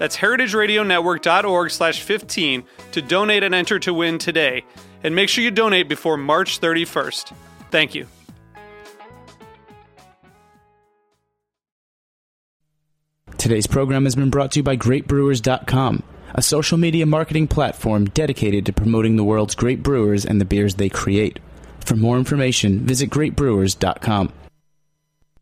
That's heritageradionetwork.org slash 15 to donate and enter to win today. And make sure you donate before March 31st. Thank you. Today's program has been brought to you by GreatBrewers.com, a social media marketing platform dedicated to promoting the world's great brewers and the beers they create. For more information, visit GreatBrewers.com.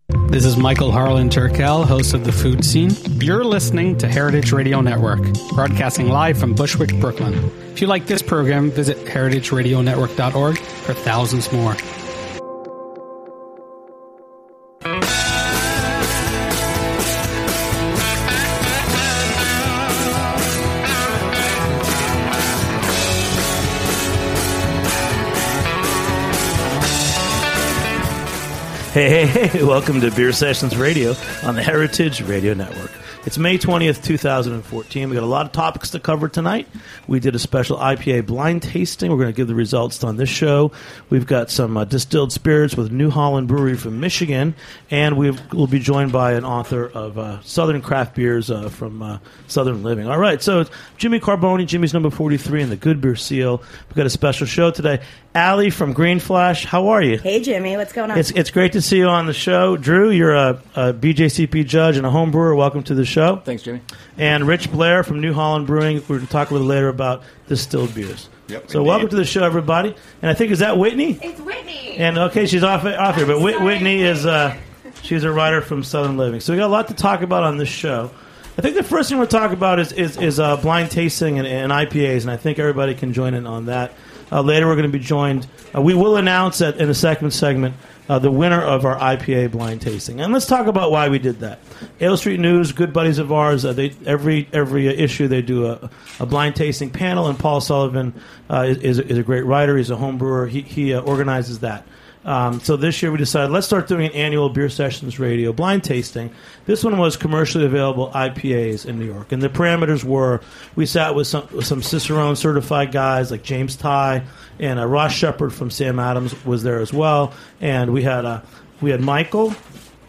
This is Michael Harlan Turkel, host of The Food Scene. You're listening to Heritage Radio Network, broadcasting live from Bushwick, Brooklyn. If you like this program, visit heritageradionetwork.org for thousands more. Hey, hey, welcome to Beer Sessions Radio on the Heritage Radio Network. It's May 20th, 2014. We got a lot of topics to cover tonight. We did a special IPA blind tasting. We're going to give the results on this show. We've got some uh, distilled spirits with New Holland Brewery from Michigan, and we will be joined by an author of uh, Southern craft beers uh, from uh, Southern Living. All right, so Jimmy Carbone, Jimmy's number 43, and the Good Beer Seal. We've got a special show today. Ally from Green Flash, how are you? Hey, Jimmy, what's going on? It's, it's great to see you on the show. Dru, you're a, a BJCP judge and a home brewer. Welcome to the show. Thanks, Jimmy. And Rich Blair from New Holland Brewing. We're going to talk a little later about distilled beers. Yep, so indeed. welcome to the show, everybody. And I think is that Whitney? it's Whitney. And okay, she's off off here, but Whit- sorry, Whitney is uh, she's a writer from Southern Living. So we got a lot to talk about on this show. I think the first thing we'll talk about is is, is uh, blind tasting and, and IPAs, and I think everybody can join in on that. Uh, later, we're going to be joined. Uh, we will announce that in the second segment uh, the winner of our IPA blind tasting, and let's talk about why we did that. Ale Street News, good buddies of ours. Uh, they every every issue they do a, a blind tasting panel, and Paul Sullivan uh, is, is, a, great writer. He's a home brewer. He he uh, organizes that. Um, so this year we decided let's start doing an annual beer sessions radio blind tasting. This one was commercially available IPAs in New York, and the parameters were we sat with some with some Cicerone certified guys like James Ty and uh, Ross Shepard from Sam Adams was there as well, and we had uh, we had Michael.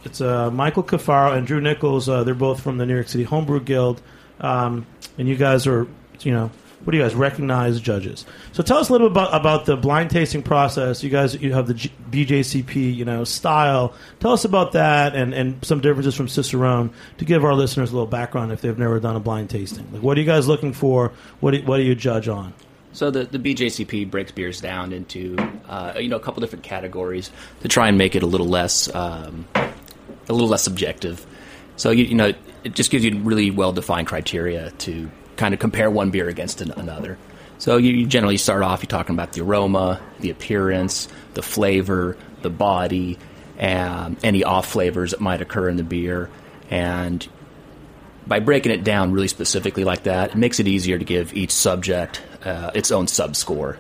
It's uh, Michael Cafaro and Dru Nichols. Uh, they're both from the New York City Homebrew Guild, um, and you guys are you know what do you guys recognize judges? So tell us a little bit about, about the blind tasting process. You guys, you have the G- BJCP, you know, style. Tell us about that and, and some differences from Cicerone to give our listeners a little background if they've never done a blind tasting. Like, what are you guys looking for? What do, what do you judge on? So the, the BJCP breaks beers down into uh, you know a couple different categories to try and make it a little less um, a little less subjective. So you, you know it just gives you really well defined criteria to kind of compare one beer against an, another. So you, generally start off you're talking about the aroma, the appearance, the flavor, the body, and any off flavors that might occur in the beer, and by breaking it down really specifically like that, it makes it easier to give each subject uh, its own sub score,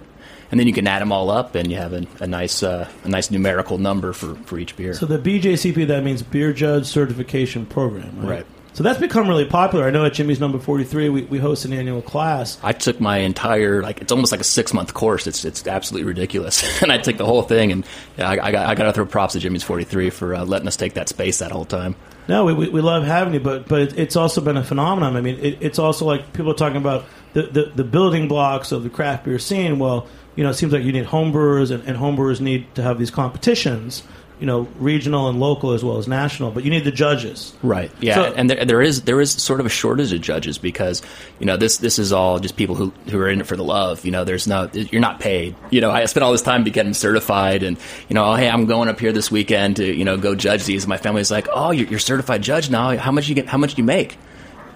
and then you can add them all up, and you have a, a nice uh, a nice numerical number for, for each beer. So the BJCP that means Beer Judge Certification Program, right? Right. So that's become really popular. I know at Jimmy's number forty three, we, we host an annual class. I took my entire like it's almost like a six month course. It's it's absolutely ridiculous, and I took the whole thing, and yeah, I, I got I got to throw props to Jimmy's forty three for uh, letting us take that space that whole time. No, we, we, we love having you, but but it's also been a phenomenon. I mean, it, it's also like people are talking about the, the, the building blocks of the craft beer scene. Well, you know, it seems like you need homebrewers, and, and homebrewers need to have these competitions you know, regional and local as well as national. But you need the judges. Right. Yeah. So- and there, there is there is sort of a shortage of judges because you know this this is all just people who who are in it for the love. You know, there's no you're not paid. You know, I spent all this time to getting certified, and you know, oh, hey, I'm going up here this weekend to you know go judge these. My family's like, oh, you're, you're certified judge now. How much you get? How much do you make?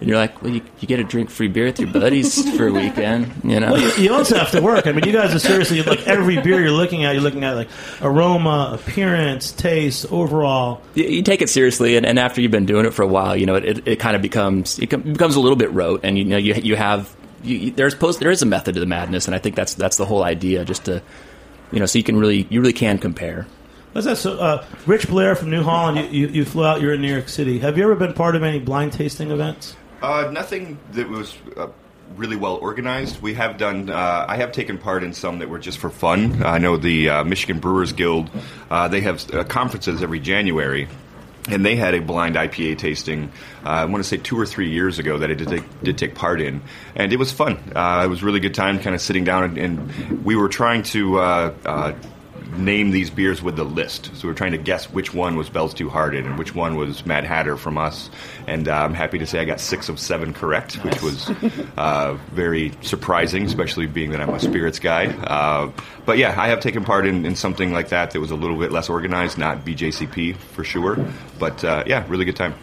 And you're like, well, you, you get a drink free beer with your buddies for a weekend. You know. Well, you, you also have to work. I mean, you guys are seriously like every beer you're looking at, you're looking at like aroma, appearance, taste, overall. you, you take it seriously, and, and after you've been doing it for a while, you know it, it, it kind of becomes it becomes a little bit rote, and you know you you have you, there's post there is a method to the madness, and I think that's that's the whole idea, just to you know so you can really you really can compare. What's that? So, uh, Rich Blair from New Holland, you, you, you flew out. You're in New York City. Have you ever been part of any blind tasting events? Uh, nothing that was uh, really well organized. We have done. Uh, I have taken part in some that were just for fun. I know the uh, Michigan Brewers Guild. Uh, they have uh, conferences every January. And they had a blind IPA tasting. I want to say two or three years ago that I did take, did take part in, and it was fun. It was really good time, kind of sitting down, and, and we were trying to name these beers with the list. So we are trying to guess which one was Bell's Two Hearted and which one was Mad Hatter from us. And uh, I'm happy to say I got six of seven correct, which was uh, very surprising, especially being that I'm a spirits guy. Uh, but yeah, I have taken part in, in something like that that was a little bit less organized, not BJCP for sure. But uh, yeah, really good time.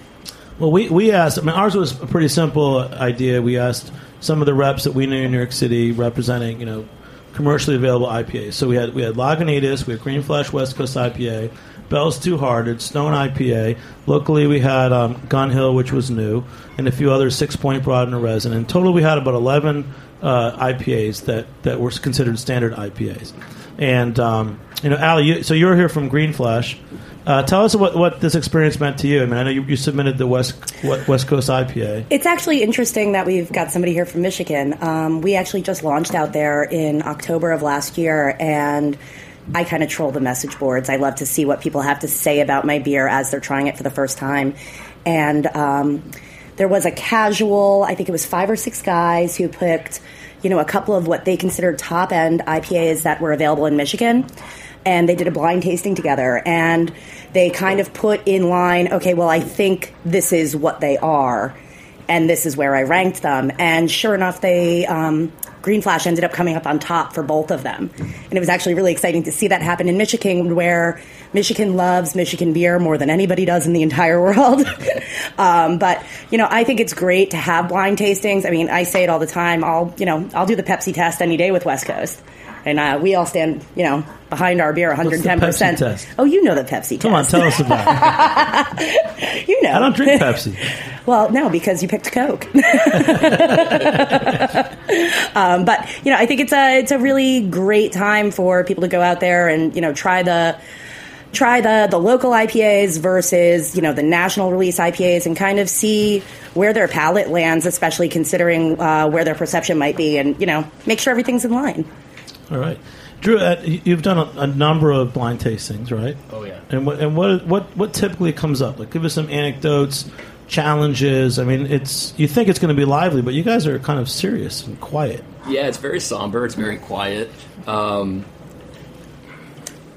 Well, we, we asked, I mean, ours was a pretty simple idea. We asked some of the reps that we knew in New York City representing, you know, commercially available IPAs. So we had we had Lagunitas, we had Green Flash West Coast IPA, Bell's Two Hearted, Stone IPA. Locally, we had um, Gun Hill, which was new, and a few others, Six Point Broad and a Resin. In total, we had about 11 uh, IPAs that, that were considered standard IPAs. And, um, you know, Ally, you, so you're here from Green Flash. Uh, tell us what, what this experience meant to you. I mean, I know you, you submitted the West West Coast IPA. It's actually interesting that we've got somebody here from Michigan. Um, we actually just launched out there in October of last year, and I kind of troll the message boards. I love to see what people have to say about my beer as they're trying it for the first time. And um, there was a casual, I think it was five or six guys who picked, you know, a couple of what they considered top end IPAs that were available in Michigan and they did a blind tasting together and they kind of put in line okay well i think this is what they are and this is where i ranked them. And sure enough they um, green flash ended up coming up on top for both of them. And it was actually really exciting to see that happen in michigan where michigan loves michigan beer more than anybody does in the entire world. Um, but you know i think it's great to have blind tastings. I mean i say it all the time i'll you know i'll do the pepsi test any day with west coast. And uh, we all stand, you know, behind our beer 110%. What's the Pepsi test? Oh, you know the Pepsi Come on, tell us about it. you know. I don't drink Pepsi. well, no, because you picked Coke. um, but you know, I think it's a it's a really great time for people to go out there and you know try the try the the local IPAs versus you know the national release IPAs and kind of see where their palate lands, especially considering uh, where their perception might be, and you know make sure everything's in line. All right. Dru, uh, you- you've done a, a number of blind tastings, right? Oh yeah. And what and what what what typically comes up? Like, give us some anecdotes, challenges. I mean, it's you think it's going to be lively, but you guys are kind of serious and quiet. Yeah, it's very somber. It's very quiet. Um,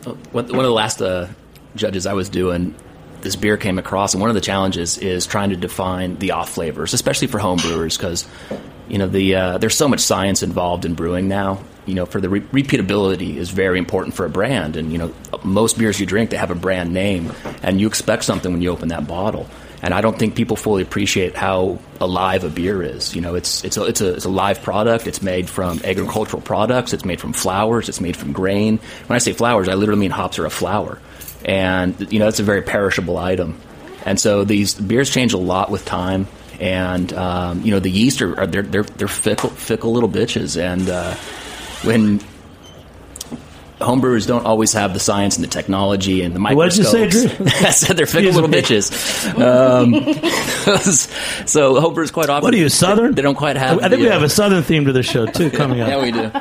one one of the last uh, judges I was doing, this beer came across, and one of the challenges is trying to define the off flavors, especially for home brewers, because you know the uh, there's so much science involved in brewing now. You know, for the re- repeatability is very important for a brand, and you know most beers you drink they have a brand name, and you expect something when you open that bottle. And I don't think people fully appreciate how alive a beer is. You know, it's it's a, it's a it's a live product. It's made from agricultural products. It's made from flowers. It's made from grain. When I say flowers, I literally mean hops are a flower, and you know it's a very perishable item. And so these beers change a lot with time. And um, you know the yeast are, are they're, they're they're fickle fickle little bitches. And uh, when homebrewers don't always have the science and the technology and the What did you microscopes. say, Dru? I said they're fickle little bitches. Um, so homebrewers quite often. What are you, Southern? They don't quite have. I think the, we uh, have a southern theme to the show too coming up. yeah, we do.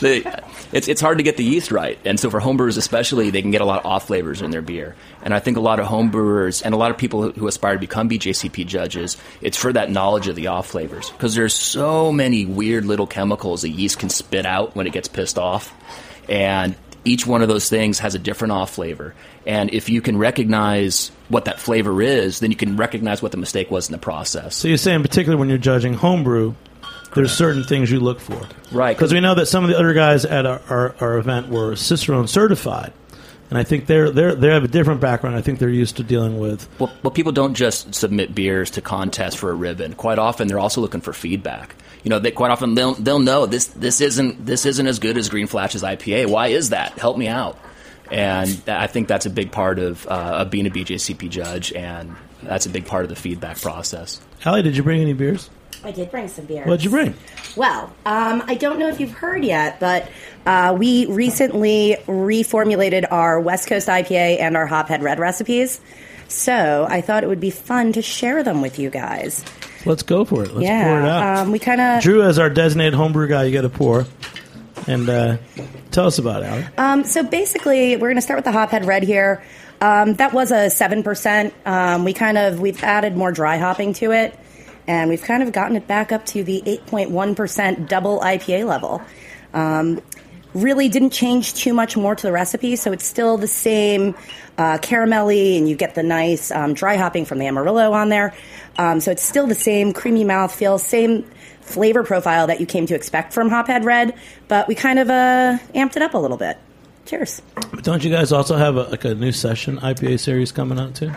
They, it's it's hard to get the yeast right, and so for homebrewers especially, they can get a lot of off flavors in their beer. And I think a lot of homebrewers and a lot of people who, aspire to become BJCP judges, it's for that knowledge of the off flavors because there's so many weird little chemicals the yeast can spit out when it gets pissed off, and each one of those things has a different off flavor. And if you can recognize what that flavor is, then you can recognize what the mistake was in the process. So you're saying, particularly when you're judging homebrew, there's certain things you look for, Right. Because we know that some of the other guys at our, our, our event were Cicerone certified, and I think they're they're they have a different background. I think they're used to dealing with. Well, well, people don't just submit beers to contests for a ribbon. Quite often, they're also looking for feedback. You know, they quite often they'll they'll know this this isn't this isn't as good as Green Flash's IPA. Why is that? Help me out. And I think that's a big part of, uh, of being a BJCP judge, and that's a big part of the feedback process. Ally, did you bring any beers? I did bring some beer. What'd you bring? Well, um, I don't know if you've heard yet, but uh, we recently reformulated our West Coast IPA and our Hophead Red recipes. So I thought it would be fun to share them with you guys. Let's go for it. Let's yeah, pour it out. Um, we kind of. Dru, as our designated homebrew guy, you got to pour. And uh, tell us about it. Um, so basically, we're going to start with the Hophead Red here. Um, that was a seven percent. Um, we kind of we've added more dry hopping to it, and we've kind of gotten it back up to the eight point one percent double IPA level. Um, really didn't change too much more to the recipe, so it's still the same uh, caramelly, and you get the nice um, dry hopping from the Amarillo on there. Um, so it's still the same creamy mouthfeel, same flavor profile that you came to expect from Hophead Red, but we kind of uh, amped it up a little bit. Cheers. But don't you guys also have a, like a new session IPA series coming out too?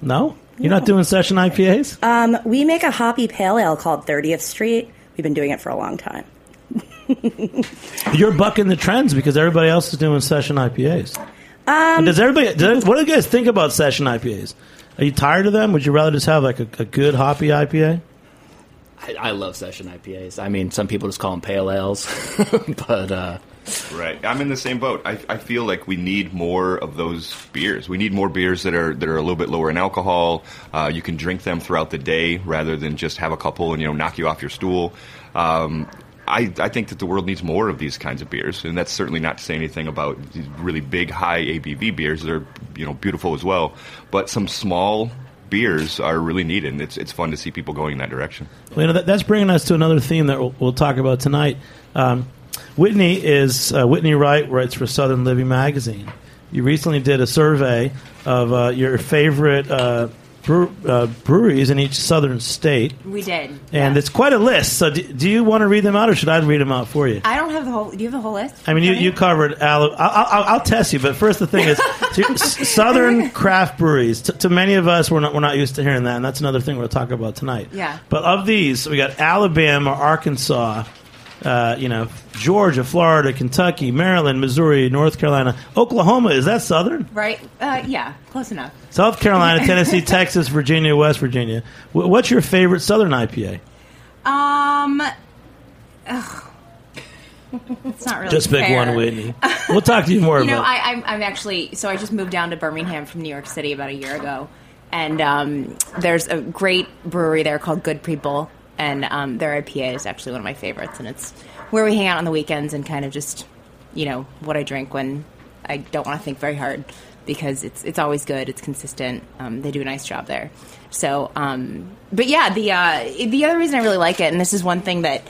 No, you're not doing session IPAs. Um, we make a hoppy pale ale called 30th Street. We've been doing it for a long time. You're bucking the trends because everybody else is doing session IPAs. Um, does everybody? Does, what do you guys think about session IPAs? Are you tired of them? Would you rather just have like a, a good hoppy IPA? I, I love session IPAs. I mean, some people just call them pale ales, but uh, Right, I'm in the same boat. I, I feel like we need more of those beers. We need more beers that are that are a little bit lower in alcohol. Uh, you can drink them throughout the day rather than just have a couple and you know knock you off your stool. Um, I, I think that the world needs more of these kinds of beers, and that's certainly not to say anything about these really big, high ABV beers. They're you know beautiful as well, but some small beers are really needed, and it's it's fun to see people going in that direction. Well, you know, that, that's bringing us to another theme that we'll, we'll talk about tonight. Um, Whitney is uh, Whitney Wright writes for Southern Living magazine. You recently did a survey of uh, your favorite uh, brew, uh, breweries in each southern state, We did. and yeah. it's quite a list. So, do, do you want to read them out, or should I read them out for you? I don't have the whole. Do you have the whole list? I mean, you, you covered. Ala- I'll, I'll, I'll test you, but first, the thing is, so s- Southern craft breweries. To, to many of us, we're not we're not used to hearing that, and that's another thing we'll talk about tonight. Yeah. But of these, we got Alabama, Arkansas, uh, you know, Georgia, Florida, Kentucky, Maryland, Missouri, North Carolina, Oklahoma. Is that Southern? Right? Uh, yeah, close enough. South Carolina, Tennessee, Texas, Virginia, West Virginia. Wh- What's your favorite Southern IPA? Um, ugh. it's not really. Just pick fair. one, Whitney. We'll talk to you more You know, about. I, I'm, I'm actually. So I just moved down to Birmingham from New York City about a year ago, and um, there's a great brewery there called Good People, and um, their IPA is actually one of my favorites, and it's where we hang out on the weekends and kind of just, you know, what I drink when I don't want to think very hard because it's it's always good, it's consistent. Um, they do a nice job there. So, um, but yeah, the uh, the other reason I really like it, and this is one thing that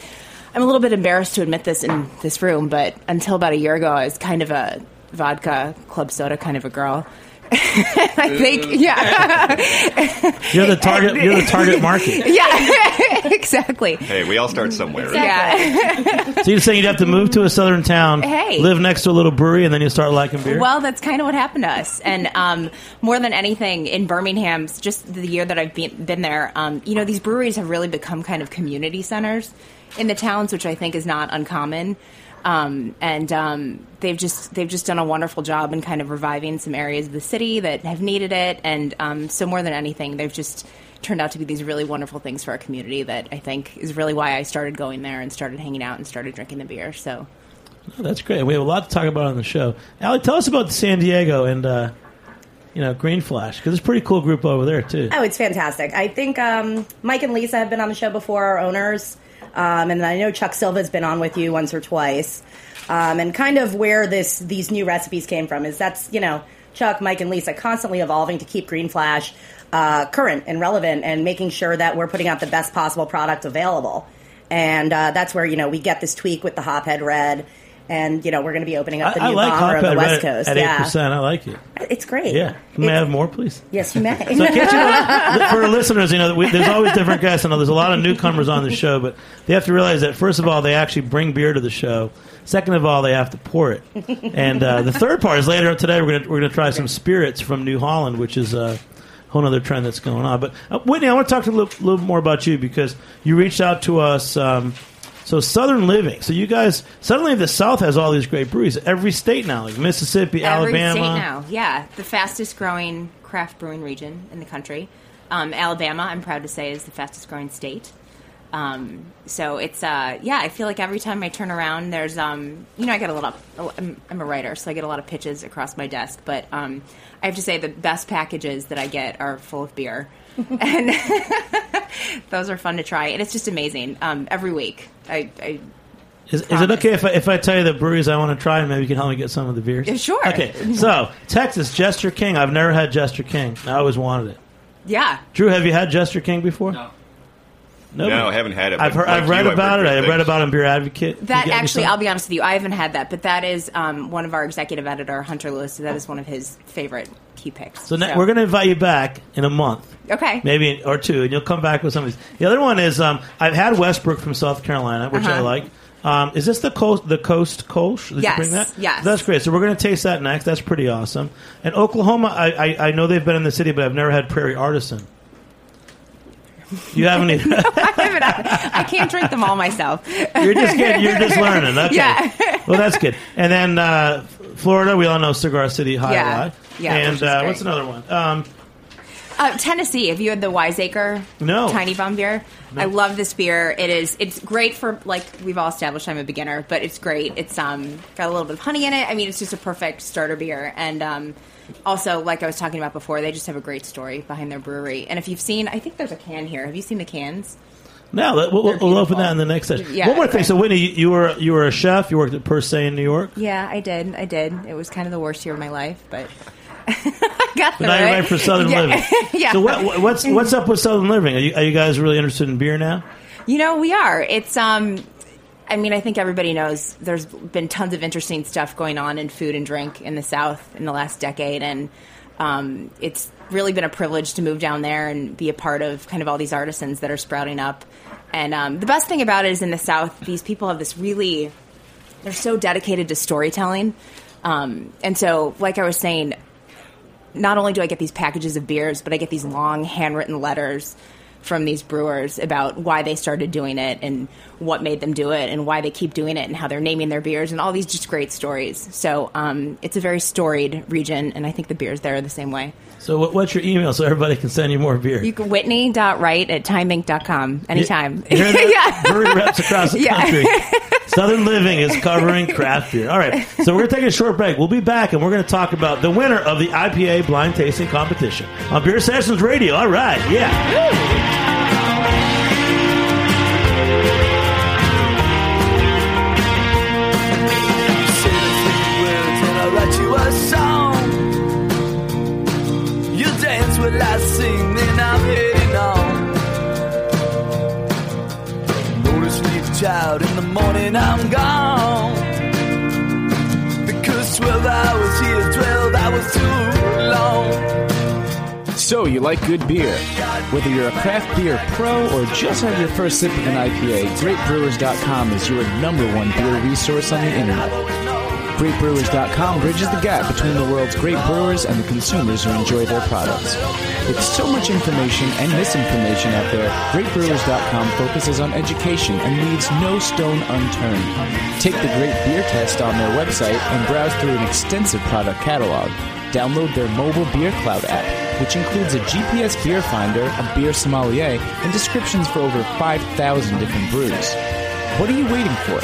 I'm a little bit embarrassed to admit this in this room, but until about a year ago, I was kind of a vodka club soda kind of a girl. I think, yeah, you're the target. You're the target market. yeah, exactly. Hey, we all start somewhere. right? Yeah. So you're saying you'd have to move to a southern town, Hey. live next to a little brewery, and then you start liking beer? Well, that's kind of what happened to us. And um, more than anything, in Birmingham, just the year that I've been, been there, um, you know, these breweries have really become kind of community centers in the towns, which I think is not uncommon. Um, and um, they've just they've just done a wonderful job in kind of reviving some areas of the city that have needed it. And um, so more than anything, they've just turned out to be these really wonderful things for our community that I think is really why I started going there and started hanging out and started drinking the beer. So. Oh, that's great. We have a lot to talk about on the show. Ally, tell us about San Diego and uh, you know Green Flash because it's a pretty cool group over there too. Oh, it's fantastic. I think um, Mike and Lisa have been on the show before, our owners. Um, and I know Chuck Silva's been on with you once or twice. Um, and kind of where this these new recipes came from is that's, you know, Chuck, Mike, and Lisa constantly evolving to keep Green Flash uh, current and relevant and making sure that we're putting out the best possible product available. And uh, that's where, you know, we get this tweak with the Hophead Red And you know we're going to be opening up the I, I new like bomber on the West Coast. at eight yeah, percent. I like it. it's great. Yeah, may I have more, please? Yes, you may. So you know, for our listeners, you know, we, there's always different guests. I know there's a lot of newcomers on the show, but they have to realize that first of all, they actually bring beer to the show. Second of all, they have to pour it. And uh, the third part is later on today. We're gonna we're gonna try some spirits from New Holland, which is a whole other trend that's going on. But uh, Whitney, I want to talk to a little, little more about you because you reached out to us. Um, so Southern Living. So you guys suddenly the South has all these great breweries. Every state now, like Mississippi, Every Alabama. state now, yeah, the fastest growing craft brewing region in the country. Um, Alabama, I'm proud to say, is the fastest growing state. Um, so it's uh, yeah, I feel like every time I turn around, there's um, you know, I get a lot. Of, I'm, I'm a writer, so I get a lot of pitches across my desk. But um, I have to say, the best packages that I get are full of beer, and those are fun to try. And it's just amazing. Um, every week, I, I Is, is it okay if I, if I tell you the breweries I want to try and maybe you can help me get some of the beers? Yeah, sure. Okay, so Texas, Jester King. I've never had Jester King. I always wanted it. yeah, Dru, have you had Jester King before? No. No, No, I haven't had it. I've heard, like I've read you, about heard it. I've read about it in Beer Advocate. That You get me actually. I'll be honest with you, I haven't had that, but that is um, one of our executive editor, Hunter Lewis. That is one of his favorite key picks. So, ne- we're going to invite you back in a month, okay. maybe or two, and you'll come back with some of these. The other one is um, I've had Westbrook from South Carolina, which I Uh-huh. like. Um, is this the coast? The coast Kolsch? Did Yes, you bring that? yes. That's great. So we're going to taste that next. That's pretty awesome. And Oklahoma, I, I, I know they've been in the city, but I've never had Prairie Artisan. You haven't either. I, haven't I can't drink them all myself. you're just you're just learning. Okay. Yeah. well, that's good. And then uh, Florida, we all know Cigar City High Yeah. Life. Yeah, And uh, what's another one? Um, Uh, Tennessee, have you had the Wiseacre No. Tiny Bomb beer? I love this beer. It is it's great for like we've all established I'm a beginner, but it's great. It's um got a little bit of honey in it. I mean, it's just a perfect starter beer. And um also, like I was talking about before, they just have a great story behind their brewery. And if you've seen, I think there's a can here. Have you seen the cans? no, we'll, we'll, we'll open that in the next session. Yeah, one more thing. So, Whitney, you, you were you were a chef. You worked at Per se in New York. Yeah, I did. I did. It was kind of the worst year of my life, but I got But now you're it. right for Southern yeah. Living. yeah. So, what- what's what's up with Southern Living? Are you, are you guys really interested in beer now? You know, we are. It's um I mean, I think everybody knows there's been tons of interesting stuff going on in food and drink in the South in the last decade and um, it's really been a privilege to move down there and be a part of kind of all these artisans that are sprouting up. And um, the best thing about it is in the South, these people have this really they're so dedicated to storytelling. Um, and so, like I was saying, not only do I get these packages of beers, but I get these long handwritten letters from these brewers about why they started doing it and what made them do it and why they keep doing it and how they're naming their beers and all these just great stories. So um, it's a very storied region, and I think the beers there are the same way. So, what, what's your email so everybody can send you more beer? You can whitney.wright at timeinc.com anytime. You yeah. Brewery reps across the Yeah. country. Southern Living is covering craft beer. All right, so we're going to take a short break. We'll be back, and we're going to talk about the winner of the IPA blind tasting competition on Beer Sessions Radio. All right, yeah. say in the morning I'm gone. Because 12 hours here, 12 hours too long. So, you like good beer? Whether you're a craft beer pro or just had your first sip of an IPA, GreatBrewers.com is your number one beer resource on the internet. GreatBrewers.com bridges the gap between the world's great brewers and the consumers who enjoy their products. With so much information and misinformation out there, GreatBrewers.com focuses on education and leaves no stone unturned. Take the Great Beer Test on their website and browse through an extensive product catalog. Download their mobile Beer Cloud app, which includes a GPS beer finder, a beer sommelier, and descriptions for over 5,000 different brews. What are you waiting for?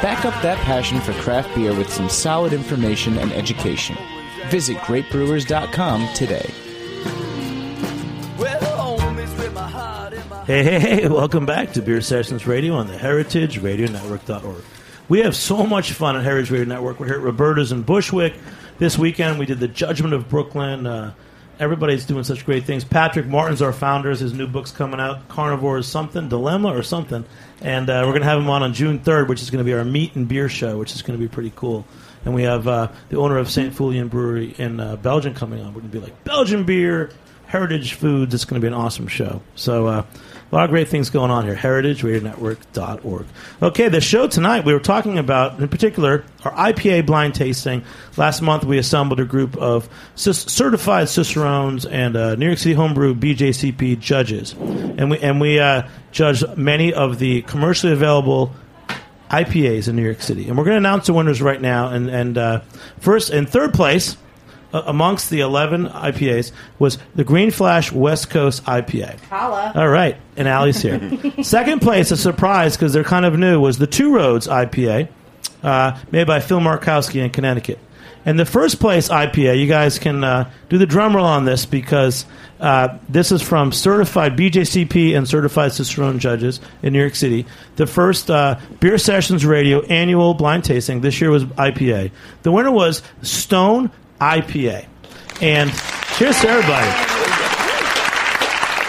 Back up that passion for craft beer with some solid information and education. Visit greatbrewers.com today. Well, home is where my heart and my Hey, hey, hey, welcome back to Beer Sessions Radio on the Heritage Radio Network.org. We have so much fun at Heritage Radio Network. We're here at Roberta's in Bushwick. This weekend we did the Judgment of Brooklyn. Uh, everybody's doing such great things. Patrick Martin's our founder. His new book's coming out, Carnivore is something, Dilemma or something. And uh, we're going to have him on on June 3rd, which is going to be our meat and beer show, which is going to be pretty cool. And we have uh, the owner of St. Feuillien Brewery in uh, Belgium coming on. We're going to be like Belgian beer, heritage foods. It's going to be an awesome show. So uh, a lot of great things going on here. HeritageRadioNetwork.org. Okay, the show tonight we were talking about, in particular, our IPA blind tasting. Last month we assembled a group of cis- certified cicerones and uh, New York City homebrew BJCP judges, and we and we uh, judged many of the commercially available IPAs in New York City, and we're going to announce the winners right now. And and uh, first in third place uh, amongst the eleven IPAs was the Green Flash West Coast IPA. Holla. All right, and Ally's here. Second place, a surprise because they're kind of new, was the Two Roads IPA, uh, made by Phil Markowski in Connecticut. And the first place IPA, you guys can uh, do the drum roll on this because uh, this is from certified BJCP and certified Cicerone judges in New York City. The first uh, Beer Sessions Radio annual blind tasting this year was IPA. The winner was Stone IPA. And cheers to everybody.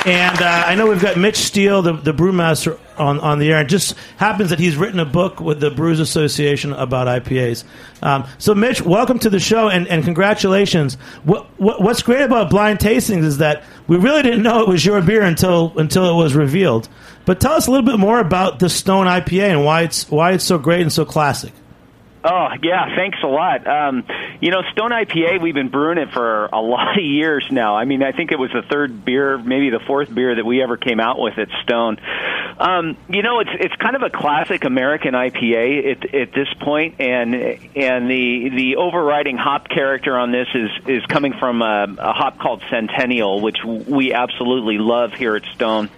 And uh, I know we've got Mitch Steele, the, the brewmaster, on, on the air. And it just happens that he's written a book with the Brewers Association about IPAs. Um, so, Mitch, welcome to the show and, and congratulations. What, what, what's great about blind tastings is that we really didn't know it was your beer until until it was revealed. But tell us a little bit more about the Stone IPA and why it's why it's so great and so classic. Oh yeah, thanks a lot. Um, you know, Stone IPA, we've been brewing it for a lot of years now. I mean, I think it was the third beer, maybe the fourth beer that we ever came out with at Stone. Um, you know, it's it's kind of a classic American IPA at, at this point, and and the the overriding hop character on this is is coming from a, a hop called Centennial, which we absolutely love here at Stone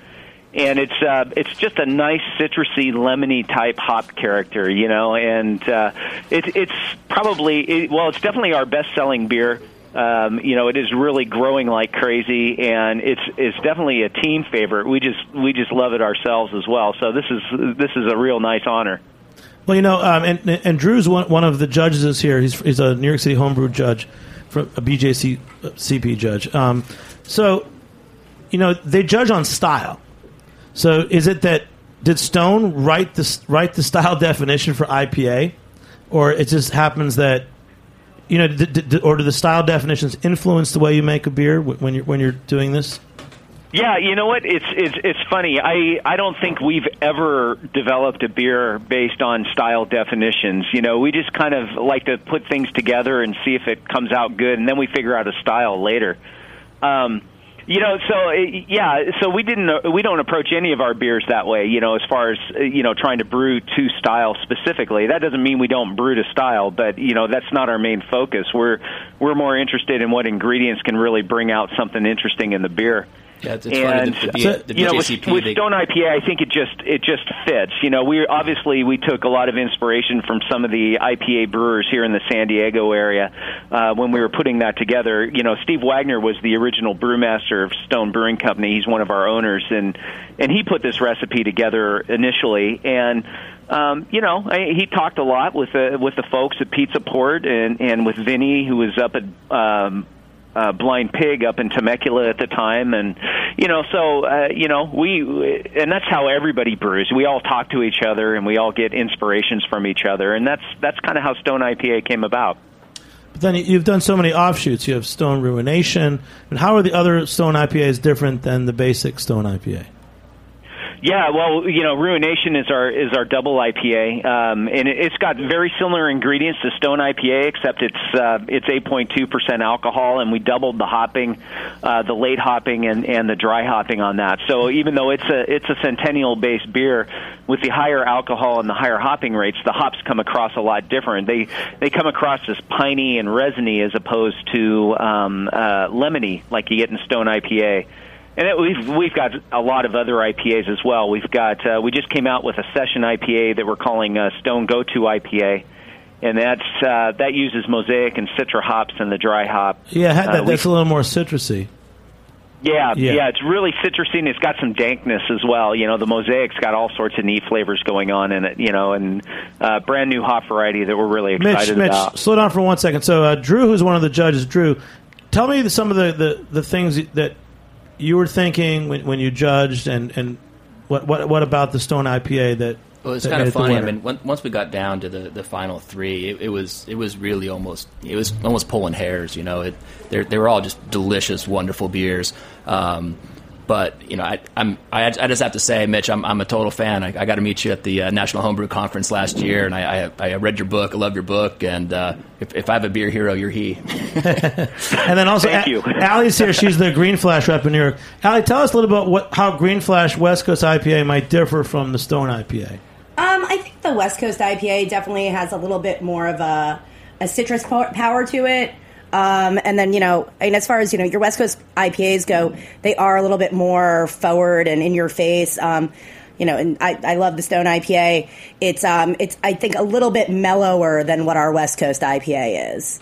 and it's uh, it's just a nice citrusy, lemony type hop character, you know, and uh, it, it's probably it, well, it's definitely our best selling beer. Um, you know, it is really growing like crazy, and it's it's definitely a team favorite. We just we just love it ourselves as well. So this is this is a real nice honor. Well, you know, um, and, and Dru's one, one of the judges is here. He's, he's a New York City homebrew judge, from a BJC CP judge. Um, so, you know, they judge on style. So, is it that did Stone write the write the style definition for IPA, or it just happens that you know, d- d- or do the style definitions influence the way you make a beer wh- when you're when you're doing this? Yeah, you know what? It's it's it's funny. I I don't think we've ever developed a beer based on style definitions. You know, we just kind of like to put things together and see if it comes out good, and then we figure out a style later. Um, you know, so uh, yeah, so we didn't we don't approach any of our beers that way. You know, as far as uh, you know, trying to brew to style specifically. That doesn't mean we don't brew to style, but you know, that's not our main focus. We're we're more interested in what ingredients can really bring out something interesting in the beer. Yeah, it's, it's funny. and The, the, the you know, with, with they- Stone IPA, I think it just it just fits. You know, we obviously we took a lot of inspiration from some of the IPA brewers here in the San Diego area uh, when we were putting that together. You know, Steve Wagner was the original brewmaster of Stone Brewing Company. He's one of our owners, and and he put this recipe together initially and. Um, you know, I, he talked a lot with the with the folks at Pizza Port and and with Vinny, who was up at um, uh, Blind Pig up in Temecula at the time, and you know, so uh, you know, we and that's how everybody brews. We all talk to each other, and we all get inspirations from each other, and that's that's kind of how Stone IPA came about. But then you've done so many offshoots. You have Stone Ruination, and how are the other Stone IPAs different than the basic Stone IPA? Yeah, well, you know, Ruination is our is our double IPA, um, and it, it's got very similar ingredients to Stone IPA, except it's uh, it's 8.2 percent alcohol, and we doubled the hopping, uh, the late hopping, and, and the dry hopping on that. So even though it's a it's a Centennial based beer, with the higher alcohol and the higher hopping rates, the hops come across a lot different. They they come across as piney and resiny as opposed to um, uh, lemony, like you get in Stone IPA. And it, we've we've got a lot of other IPAs as well. We've got uh, we just came out with a session IPA that we're calling uh, Stone Go To IPA, and that's uh, that uses mosaic and citra hops and the dry hop. Yeah, that, Uh, that's a little more citrusy. yeah, Yeah. yeah, it's really citrusy and it's got some dankness as well. You know, the mosaic's got all sorts of neat flavors going on in it. You know, and uh, brand new hop variety that we're really Mitch, excited Mitch, about. slow down for one second. So, uh, Dru, who's one of the judges, Dru, tell me the, some of the, the, the things that you were thinking when, when you judged, and, and what, what what about the Stone IPA that? Well, it's that kind of funny. I mean, on- once we got down to the, the final three, it, it was it was really almost it was almost pulling hairs. You know, it they they were all just delicious, wonderful beers. Um, but you know, I, I'm I, I just have to say, Mitch, I'm, I'm a total fan. I, I got to meet you at the uh, National Homebrew Conference last year, and I, I I read your book. I love your book, and uh, if, if I have a beer hero, you're he. And then also, Thank A- you. Ally's here. She's the Green Flash rep in New York. Ally, tell us a little about what how Green Flash West Coast IPA might differ from the Stone IPA. Um, I think the West Coast IPA definitely has a little bit more of a, a citrus power to it. Um, and then, you know, and as far as, you know, your West Coast IPAs go, they are a little bit more forward and in your face. Um, you know, and I, I love the Stone IPA. It's, um, it's, I think, a little bit mellower than what our West Coast IPA is.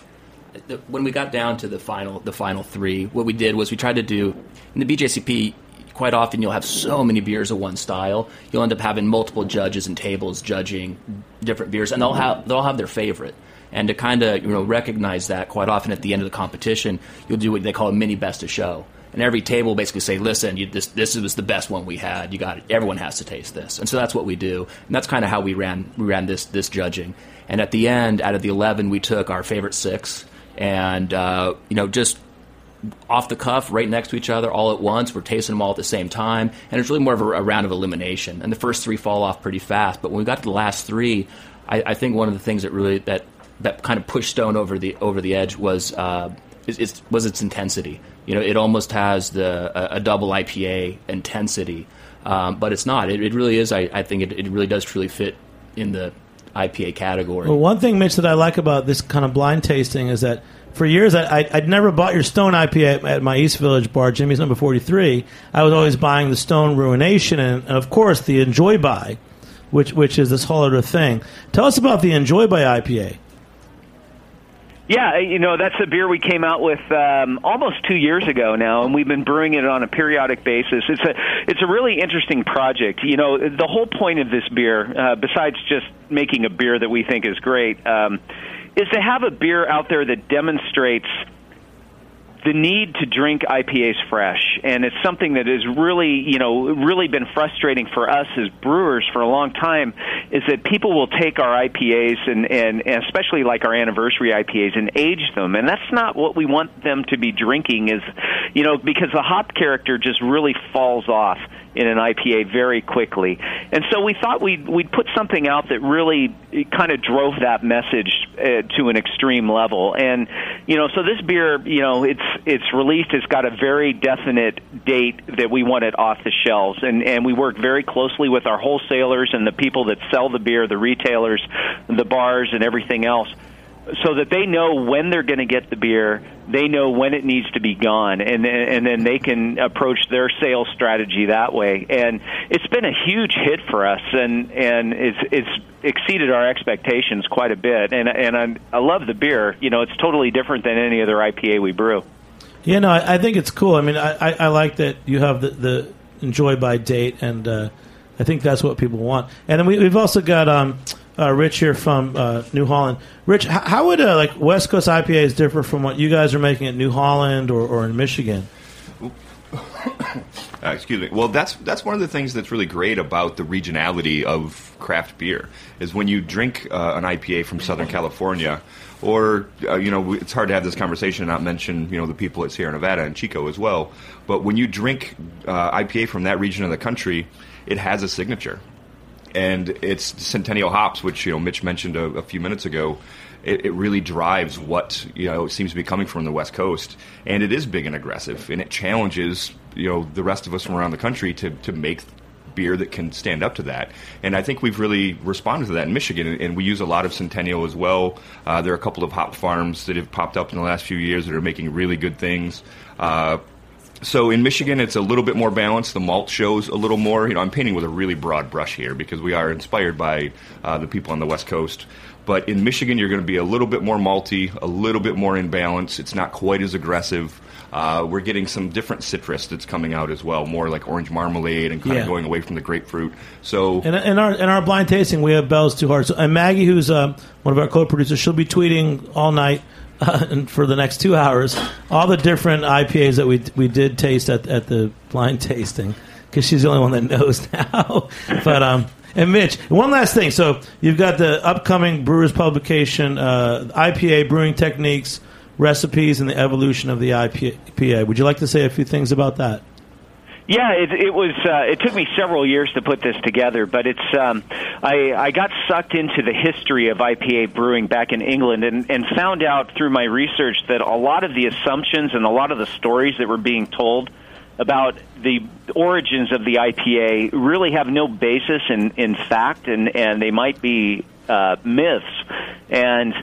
when we got down to the final the final three, what we did was we tried to do in the BJCP. Quite often, you'll have so many beers of one style. You'll end up having multiple judges and tables judging different beers, and they'll have they'll have their favorite. And to kind of you know recognize that, quite often at the end of the competition, you'll do what they call a mini best of show. And every table basically say, "Listen, you, this this was the best one we had. You got it. Everyone has to taste this." And so that's what we do, and that's kind of how we ran we ran this this judging. And at the end, out of the eleven, we took our favorite six, and uh, you know just off the cuff, right next to each other, all at once. We're tasting them all at the same time, and it's really more of a, a round of elimination. And the first three fall off pretty fast, but when we got to the last three, I, I think one of the things that really that that kind of pushed Stone over the over the edge was uh, is, was its intensity. You know, it almost has the a, a double IPA intensity, um, but it's not. It, it really is. I, I think it, it really does truly fit in the IPA category. Well, one thing, Mitch, that I like about this kind of blind tasting is that for years I, I'd never bought your Stone IPA at, at my East Village bar, Jimmy's Number 43. I was always buying the Stone Ruination and, and of course, the Enjoy By, which, which is this whole other thing. Tell us about the Enjoy By IPA. Yeah, you know that's a beer we came out with um, almost two years ago now, and we've been brewing it on a periodic basis. It's a it's a really interesting project. You know, the whole point of this beer, uh, besides just making a beer that we think is great, um, is to have a beer out there that demonstrates the need to drink IPAs fresh, and it's something that has really, you know, really been frustrating for us as brewers for a long time. Is that people will take our IPAs and, and, and especially like our anniversary IPAs and age them, and that's not what we want them to be drinking. Is, you know, because the hop character just really falls off in an IPA very quickly. And so we thought we'd, we'd put something out that really kind of drove that message uh, to an extreme level. And, you know, so this beer, you know, it's, it's released, it's got a very definite date that we want it off the shelves. And, and we work very closely with our wholesalers and the people that sell the beer, the retailers, the bars, and everything else so that they know when they're going to get the beer, they know when it needs to be gone, and and then they can approach their sales strategy that way. And it's been a huge hit for us, and and it's it's exceeded our expectations quite a bit. And and I, I love the beer. You know, it's totally different than any other IPA we brew. Yeah, no, I, I think it's cool. I mean, I, I, I like that you have the, the enjoy by date, and uh, I think that's what people want. And then we, we've also got um, uh, Rich here from uh, New Holland. Rich, how, how would uh, like West Coast IPAs differ from what you guys are making at New Holland or, or in Michigan? Uh, excuse me. Well, that's that's one of the things that's really great about the regionality of craft beer is when you drink uh, an IPA from Southern California, or uh, you know, it's hard to have this conversation and not mention you know the people at Sierra Nevada and Chico as well. But when you drink IPA from that region of the country, it has a signature, and it's Centennial hops, which you know Mitch mentioned a, a few minutes ago. It, it really drives what you know seems to be coming from the West Coast, and it is big and aggressive, and it challenges you know the rest of us from around the country to to make beer that can stand up to that. And I think we've really responded to that in Michigan, and- we use a lot of Centennial as well. Uh, there are a couple of hop farms that have popped up in the last few years that are making really good things. Uh, so in Michigan, it's a little bit more balanced. The malt shows a little more. You know, I'm painting with a really broad brush here because we are inspired by uh, the people on the West Coast. But in Michigan, you're going to be a little bit more malty, a little bit more in balance. It's not quite as aggressive. Uh, we're getting some different citrus that's coming out as well, more like orange marmalade and kind Yeah. of going away from the grapefruit. So In, in our in our blind tasting, we have Bell's Two Hearts. And Maggie, who's uh, one of our co-producers, she'll be tweeting all night uh, and for the next two hours all the different IPAs that we we did taste at at the blind tasting because she's the only one that knows now. but um. And Mitch, one last thing. So you've got the upcoming Brewers publication, uh, IPA brewing techniques, recipes, and the evolution of the IPA. Would you like to say a few things about that? Yeah, it, it was. Uh, it took me several years to put this together, but it's. Um, I, I got sucked into the history of IPA brewing back in England, and, and found out through my research that a lot of the assumptions and a lot of the stories that were being told about the origins of the IPA really have no basis in, in fact, and, and they might be uh, myths. And,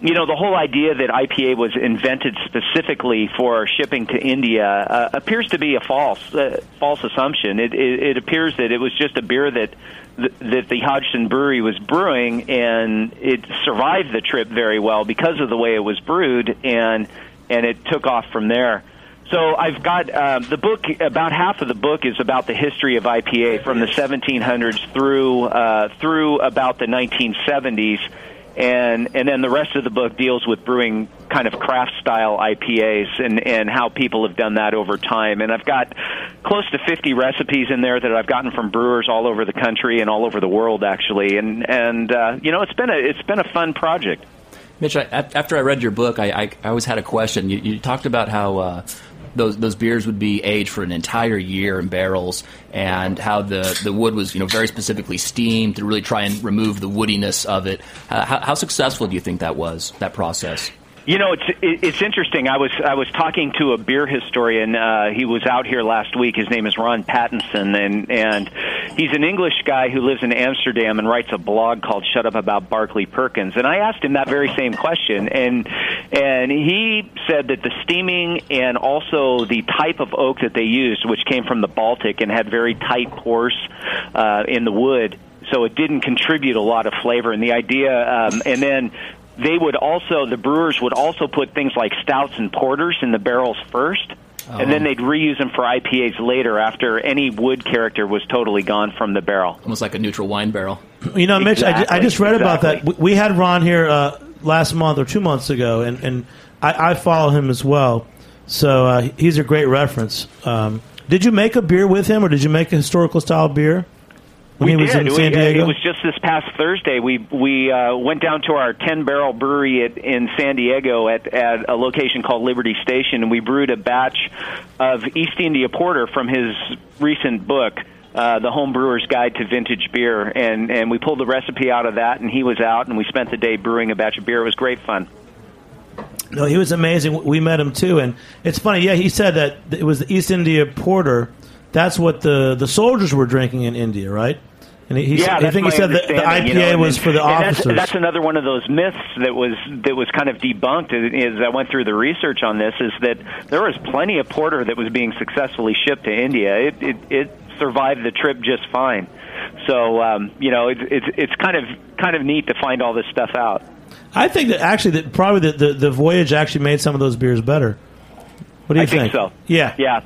you know, the whole idea that IPA was invented specifically for shipping to India uh, appears to be a false, uh, false assumption. It, it, it appears that it was just a beer that that the Hodgson Brewery was brewing, and it survived the trip very well because of the way it was brewed, and and it took off from there. So I've got uh, the book. About half of the book is about the history of IPA from the 1700s through uh, through about the 1970s, and and then the rest of the book deals with brewing kind of craft style IPAs and and how people have done that over time. And I've got close to 50 recipes in there that I've gotten from brewers all over the country and all over the world actually. And and uh, you know it's been a it's been a fun project. Mitch, I, after I read your book, I, I, I always had a question. You, you talked about how uh, those those beers would be aged for an entire year in barrels, and how the, the wood was you know very specifically steamed to really try and remove the woodiness of it. Uh, how, how successful do you think that was that process? You know, it's it's interesting. I was I was talking to a beer historian. Uh, he was out here last week. His name is Ron Pattinson, and and he's an English guy who lives in Amsterdam and writes a blog called "Shut Up About Barclay Perkins." And I asked him that very same question, and and he said that the steaming and also the type of oak that they used, which came from the Baltic and had very tight pores uh, in the wood, so it didn't contribute a lot of flavor. And the idea, um, and then they would also the brewers would also put things like stouts and porters in the barrels first and then they'd reuse them for IPAs later after any wood character was totally gone from the barrel. Almost like a neutral wine barrel. You know, Mitch, I, I just read about that. We we had Ron here uh, last month or two months ago, and, and I, I follow him as well. So uh, he's a great reference. Um, did you make a beer with him, or did you make a historical style beer when we he was did. in San uh, Diego? It was just this past Thursday. We we uh, went down to our ten barrel brewery at, in San Diego at, at a location called Liberty Station, and we brewed a batch of East India Porter from his recent book. Uh, the Home Brewer's Guide to Vintage Beer, and and we pulled the recipe out of that, and he was out, and we spent the day brewing a batch of beer. It was great fun. No, he was amazing. We met him too, and it's funny. Yeah, he said that it was the East India Porter. That's what the the soldiers were drinking in India, right? And he, he yeah, I think he said that the IPA you know, was for the officers. That's, that's another one of those myths that was that was kind of debunked as I went through the research on this. Is that there was plenty of porter that was being successfully shipped to India. It it, it survived the trip just fine. So um, you know, it's it's it's kind of kind of neat to find all this stuff out. I think that actually that probably the, the, the voyage actually made some of those beers better. What do you I think so. Yeah, Yeah,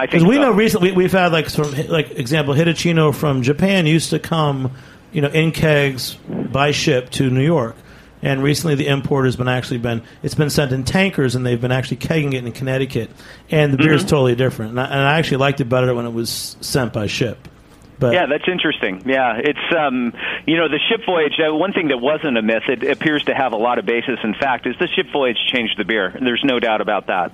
I think we so. know recently we've had like from like example Hitachino from Japan used to come, you know, in kegs by ship to New York, and recently the import has been actually been it's been sent in tankers and they've been actually kegging it in Connecticut, and the beer is Mhm. totally different. And I, and I actually liked it better when it was sent by ship. But yeah, that's interesting. Yeah, it's um, you know the ship voyage. Uh, one thing that wasn't a myth, it appears to have a lot of basis in fact, is the ship voyage changed the beer. There's no doubt about that.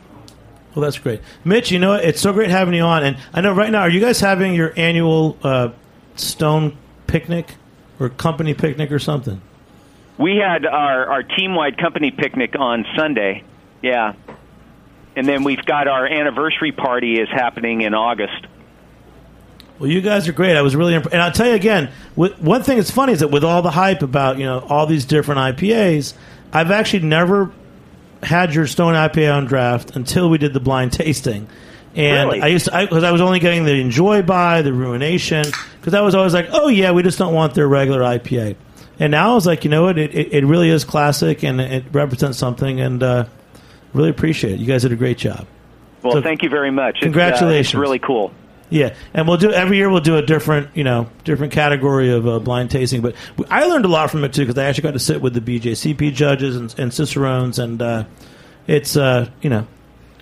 Well, that's great, Mitch. You know it's so great having you on, and I know right now. Are you guys having your annual uh, Stone picnic or company picnic or something? We had our our team wide company picnic on Sunday. Yeah, and then we've got our anniversary party is happening in August. Well, you guys are great. I was really, imp- and I'll tell you again. With, one thing that's funny is that with all the hype about you know all these different IPAs, I've actually never had your Stone IPA on draft until we did the blind tasting. And Really? I used to because I, was only getting the Enjoy by the Ruination because I was always like, oh yeah, we just don't want their regular IPA. and now I was like, you know what? It, it, it really is classic, and it represents something, and uh, really appreciate it. You guys did a great job. Well, So- thank you very much. It's, uh, Congratulations. it's really cool. Yeah, and we'll do every year. We'll do a different, you know, different category of uh, blind tasting. But I learned a lot from it too because I actually got to sit with the BJCP judges and, and cicerones, and uh, it's uh, you know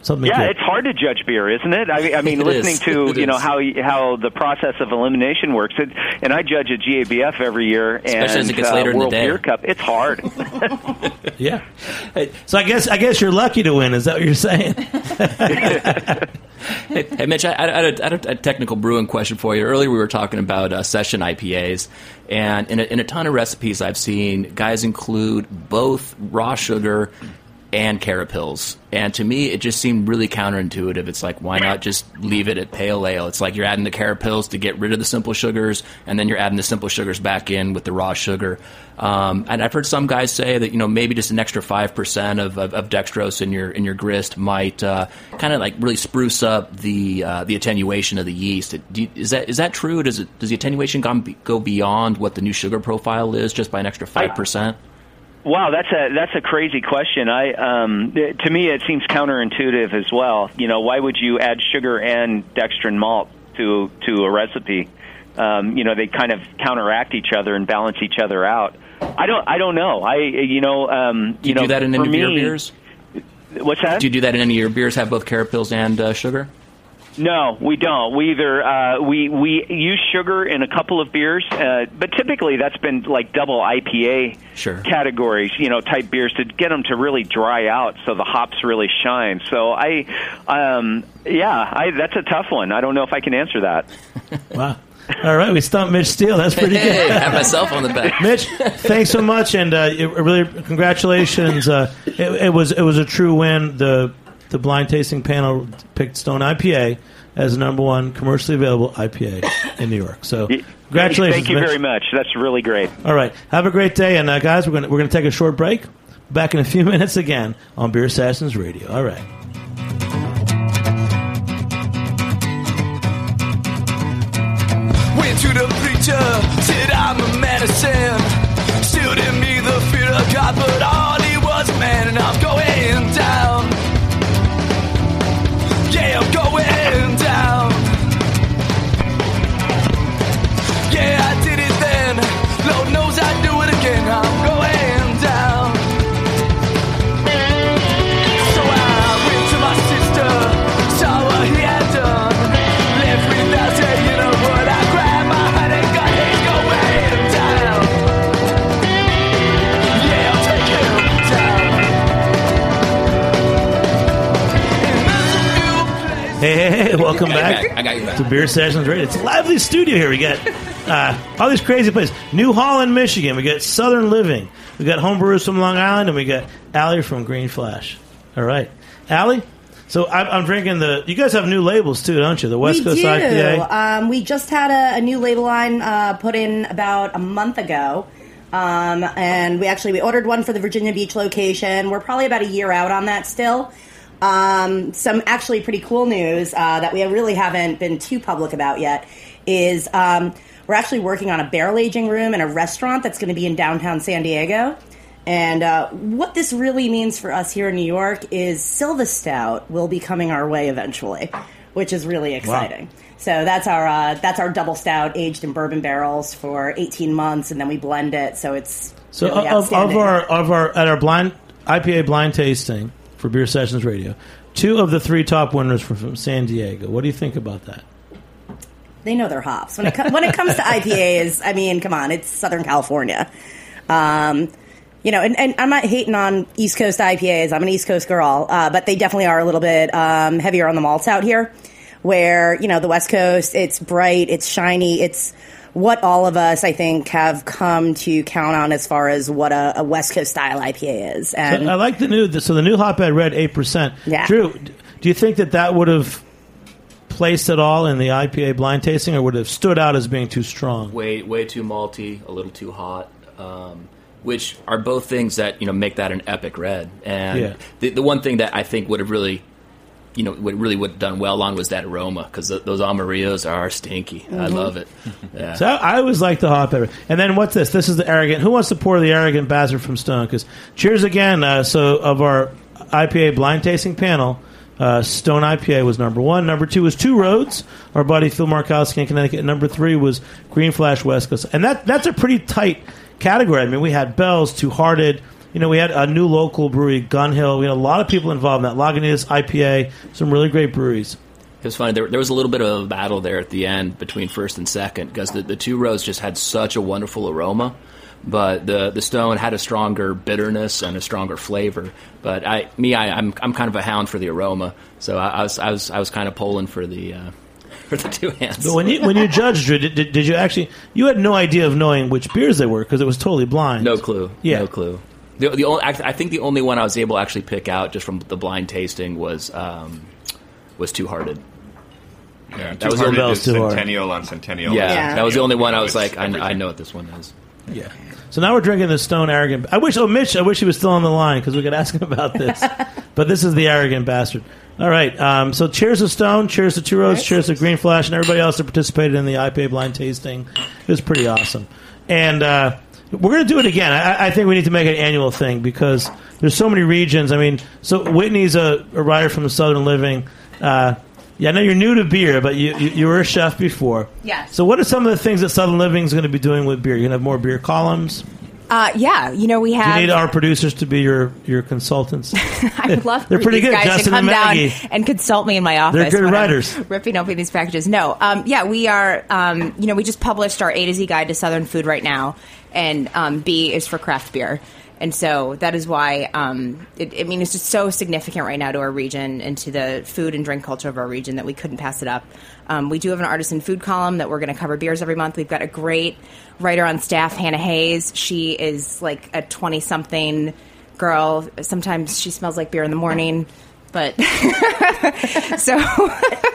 something. Yeah, good. it's hard to judge beer, isn't it? I, I mean, It listening is. to It you know is. how how the process of elimination works, it, and I judge at GABF every year, and Especially as it gets uh, later in the World day. Beer Cup. It's hard. yeah. So I guess I guess you're lucky to win. Is that what you're saying? Hey, hey, Mitch, I, I, I, had a, I had a technical brewing question for you. Earlier, we were talking about uh, session IPAs, and in a, in a ton of recipes I've seen, guys include both raw sugar and carapils. And to me, it just seemed really counterintuitive. It's like, why not just leave it at pale ale? It's like you're adding the carapils to get rid of the simple sugars, and then you're adding the simple sugars back in with the raw sugar. Um, and I've heard some guys say that you know maybe just an extra five percent of, of, of dextrose in your in your grist might uh, kind of like really spruce up the uh, the attenuation of the yeast. You, is that is that true? Does it does the attenuation go, go beyond what the new sugar profile is just by an extra five percent? Wow, that's a that's a crazy question. I um, to me it seems counterintuitive as well. You know, why would you add sugar and dextrin malt to to a recipe? Um, you know, they kind of counteract each other and balance each other out. I don't I don't know. I you know um, Do you, know do that in any of your beers? What's that? Do you do that in any of your beers? Have both carapils and uh, sugar? No, we don't. We either uh, we we use sugar in a couple of beers, uh, but typically that's been like double IPA Sure. categories, you know, type beers to get them to really dry out so the hops really shine. So I, um, yeah, I, that's a tough one. I don't know if I can answer that. wow. All right, we stumped Mitch Steele. That's pretty Hey, good. Have myself on the back. Mitch, thanks so much, and uh, really congratulations. Uh, it, it was it was a true win. The the blind tasting panel picked Stone IPA as the number one commercially available IPA in New York. So congratulations. Thank you Mitch. very much. That's really great. All right, have a great day, and uh, guys, we're gonna we're gonna take a short break. Back in a few minutes again on Beer Sessions Radio. All right. Went to the preacher, said I'm a medicine. Still in me the fear of God, but all he was a man, and I'm going Welcome I back. back. I got you back. to Beer Sessions Radio. It's a lively studio here. We got uh, all these crazy places. New Holland, Michigan. We got Southern Living. We got homebrewers from Long Island, and we got Ally from Green Flash. All right, Ally. So I'm, I'm drinking the. You guys have new labels too, don't you? The West we Coast do. IPA. Um, we just had a, a new label line uh, put in about a month ago. Um, and we actually we ordered one for the Virginia Beach location. We're probably about a year out on that still. Um, some actually pretty cool news uh, that we really haven't been too public about yet is um, we're actually working on a barrel aging room in a restaurant that's going to be in downtown San Diego. And uh, what this really means for us here in New York is Silva Stout will be coming our way eventually, which is really exciting. So that's our uh, that's our double stout aged in bourbon barrels for 18 months, and then we blend it. So it's So really of, of our of our at our blind IPA blind tasting for Beer Sessions Radio, two of the three top winners were from San Diego. What do you think about that? they know their hops when it co- when it comes to IPAs. I mean, come on, it's Southern California. Um, you know, and, and I'm not hating on East Coast IPAs. I'm an East Coast girl, uh, but they definitely are a little bit um, heavier on the malts out here. Where you know the West Coast, it's bright, it's shiny, it's what all of us I think have come to count on as far as what a, a West Coast style IPA is. And So I like the new. So the new Hop Head Red eight percent. Yeah. Dru, do you think that that would have placed at all in the IPA blind tasting, or would have stood out as being too strong? way way too malty, a little too hot, um, which are both things that you know make that an epic red. And Yeah. the, the one thing that I think would have really you know, what really what done well on was that aroma because th- those Amarillos are stinky. I love it. Yeah. So I, I always like the hot pepper. And then what's this? This is the arrogant. Who wants to pour the arrogant bastard from Stone? Because cheers again. Uh, so of our IPA blind tasting panel, uh, Stone IPA was number one. Number two was Two Roads. Our buddy Phil Markowski in Connecticut. Number three was Green Flash West Coast. And that that's a pretty tight category. I mean, we had Bell's, Two Hearted. You know, we had a new local brewery, Gun Hill. We had a lot of people involved in that. Lagunitas IPA, some really great breweries. It was funny. There, there was a little bit of a battle there at the end between first and second because the, the Two Roads just had such a wonderful aroma, but the the stone had a stronger bitterness and a stronger flavor. But I, me, I, I'm I'm kind of a hound for the aroma, so I, I was I was I was kind of polling for the uh, for the two hands. But when you when you judged, did, did, did you actually? You had no idea of knowing which beers they were because it was totally blind. No clue. Yeah. No clue. The, the only, I I think the only one I was able to actually pick out just from the blind tasting was um, was Two Hearted. Yeah, That was Two-Hearted Bell's is Two Hearted. Centennial on Centennial. Yeah, Yeah. that was the only one I was like, I, I know what this one is. Yeah. So now we're drinking the Stone Arrogant. I wish. Oh, Mitch. I wish he was still on the line because we could ask him about this. but this is the Arrogant Bastard. All right. Um, so cheers to Stone. Cheers to Two Roads. Cheers to Green Flash and everybody else that participated in the IPA blind tasting. It was pretty awesome. And uh, we're going to do it again. I, I think we need to make it an annual thing because there's so many regions. I mean, so Whitney's a, a writer from Southern Living. Uh, yeah, I know you're new to beer, but you, you, you were a chef before. Yes. So, what are some of the things that Southern Living is going to be doing with beer? You're going to have more beer columns. Uh, yeah, you know we Do have. you need our producers to be your your consultants? I would love They're pretty these good, guys Justin to come and down and consult me in my office. They're good when I'm writers. ripping open these packages. No, um, yeah, we are. Um, you know, we just published our A to Z guide to Southern food right now, and um, B is for craft beer. And so that is why, um, it, I mean, it's just so significant right now to our region and to the food and drink culture of our region that we couldn't pass it up. Um, we do have an artisan food column that we're going to cover beers every month. We've got a great writer on staff, Hannah Hayes. She is like a 20 something girl. Sometimes she smells like beer in the morning. But so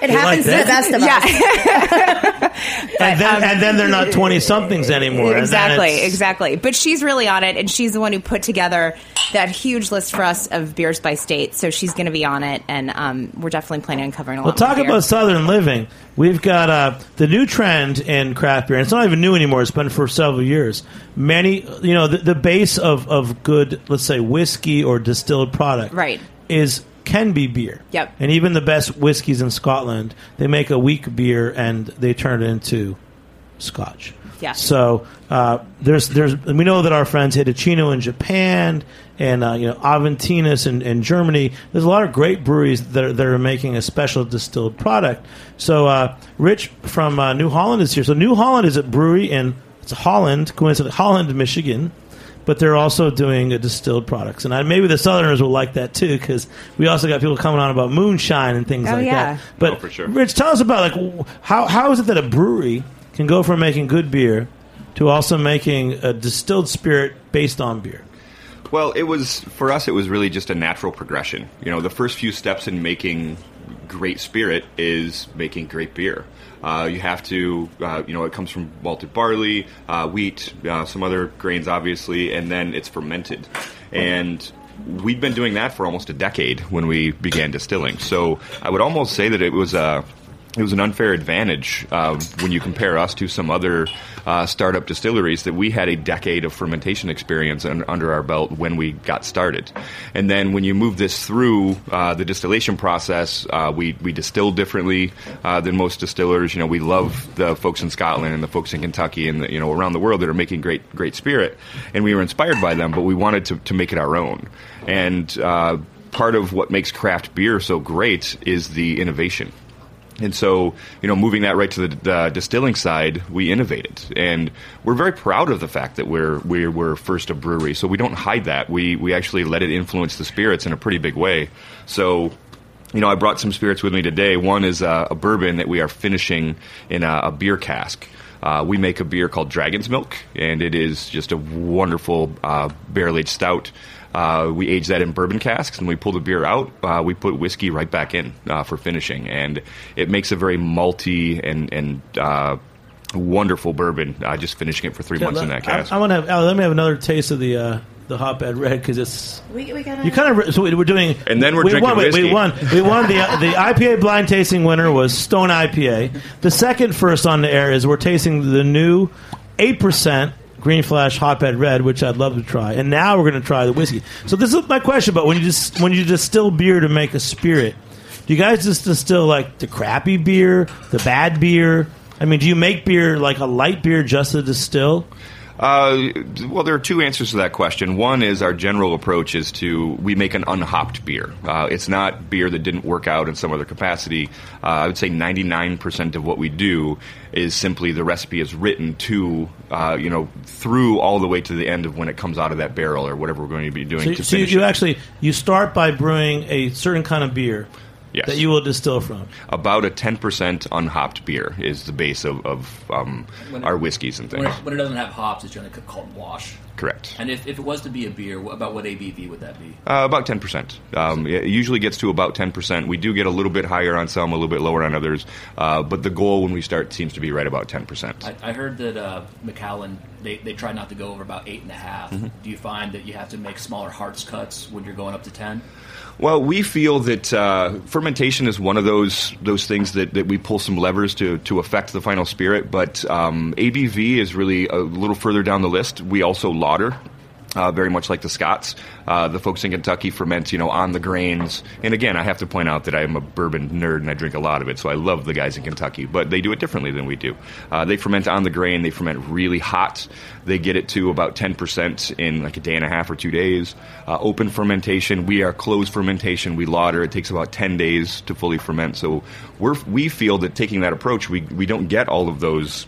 It happens to the best of us. and then and then they're not twenty somethings anymore. Exactly, exactly. But she's really on it, and she's the one who put together that huge list for us of beers by state. So she's going to be on it, and um, we're definitely planning on covering a lot. Well, talk more beer. about Southern living. We've got uh, the new trend in craft beer. And it's not even new anymore. It's been for several years. Many, you know, the, the base of, of good, let's say, whiskey or distilled product, Right. is can be beer. Yep. And even the best whiskeys in Scotland, they make a weak beer and they turn it into scotch. Yeah. So uh, there's there's we know that our friends Hitachino in Japan and uh, you know Aventinus in, in Germany. There's a lot of great breweries that are, that are making a special distilled product. So uh, Rich from uh, New Holland is here. So New Holland is a brewery in it's Holland, coincidentally Holland, Michigan. But they're also doing distilled products, and I, maybe the Southerners will like that too, because we also got people coming on about moonshine and things Oh, like yeah. that. But Oh, for sure. Rich, tell us about like how how is it that a brewery can go from making good beer to also making a distilled spirit based on beer? Well, it was for us. It was really just a natural progression. You know, the first few steps in making great spirit is making great beer. Uh, you have to, uh, you know, it comes from malted barley, uh, wheat, uh, some other grains, obviously, and then it's fermented. And we'd been doing that for almost a decade when we began distilling. So I would almost say that it was a it was an unfair advantage uh, when you compare us to some other uh, startup distilleries that we had a decade of fermentation experience un- under our belt when we got started. And then when you move this through uh, the distillation process, uh, we, we distill differently uh, than most distillers. You know, we love the folks in Scotland and the folks in Kentucky and the, you know around the world that are making great great spirit, and we were inspired by them, but we wanted to, to make it our own. And uh, part of what makes craft beer so great is the innovation. And so, you know, moving that right to the, the distilling side, we innovated, and we're very proud of the fact that we're we were first a brewery. So we don't hide that. We we actually let it influence the spirits in a pretty big way. So. You know, I brought some spirits with me today. One is uh, a bourbon that we are finishing in a, a beer cask. Uh, we make a beer called Dragon's Milk, and it is just a wonderful uh, barrel aged stout. Uh, we age that in bourbon casks, and we pull the beer out. Uh, we put whiskey right back in uh, for finishing, and it makes a very malty and and uh, wonderful bourbon. Uh, just finishing it for three months in that cask. I, I want to have Al, let me have another taste of the uh, the Hop Head Red because it's We, we gotta. you kind of so we- we're doing And then we're we drinking won, wait, We won. We won the the IPA blind tasting winner was Stone IPA. The second first on the air is we're tasting the new eight percent. Green Flash Hop Head Red, which I'd love to try, and now we're going to try the whiskey. So this is my question: But when you just when you distill beer to make a spirit, do you guys just distill like the crappy beer, the bad beer? I mean, do you make beer like a light beer just to distill? Uh, well, there are two answers to that question. One is our general approach is to we make an unhopped beer. Uh, it's not beer that didn't work out in some other capacity. Uh, I would say 99% of what we do is simply the recipe is written to, uh, you know, through all the way to the end of when it comes out of that barrel or whatever we're going to be doing So, to so you, you actually you start by brewing a certain kind of beer Yes. that you will distill from. About a 10% unhopped beer is the base of, of um, it- our whiskeys and When it, things. when it doesn't have hops, it's generally called wash. Correct. And if, if it was to be a beer, about what ABV would that be? Uh, about 10%. Um, it usually gets to about 10%. We do get a little bit higher on some, a little bit lower on others. Uh, but the goal when we start seems to be right about 10%. I, I heard that uh, Macallan they, they try not to go over about eight and a half. Mm-hmm. Do you find that you have to make smaller hearts cuts when you're going up to ten? Well, we feel that uh, fermentation is one of those those things that, that we pull some levers to to affect the final spirit. But um, ABV is really a little further down the list. We also lauter. Uh, very much like the Scots, uh, the folks in Kentucky ferment, you know, on the grains. And again, I have to point out that I am a bourbon nerd and I drink a lot of it, so I love the guys in Kentucky. But they do it differently than we do. Uh, they ferment on the grain. They ferment really hot. They get it to about ten percent in like a day and a half or two days. Uh, open fermentation. We are closed fermentation. We lauter. It takes about ten days to fully ferment. So we feel that taking that approach, we we don't get all of those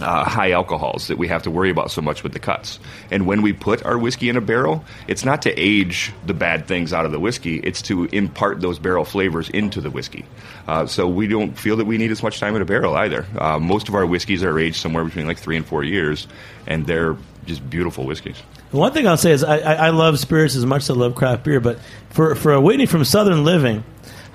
uh, high alcohols that we have to worry about so much with the cuts. And when we put our whiskey in a barrel, it's not to age the bad things out of the whiskey, it's to impart those barrel flavors into the whiskey. Uh, so we don't feel that we need as much time in a barrel either. Uh, most of our whiskeys are aged somewhere between like three and four years, and they're just beautiful whiskeys. One thing I'll say is I, I, love spirits as much as I love craft beer, but for for a Whitney from Southern Living,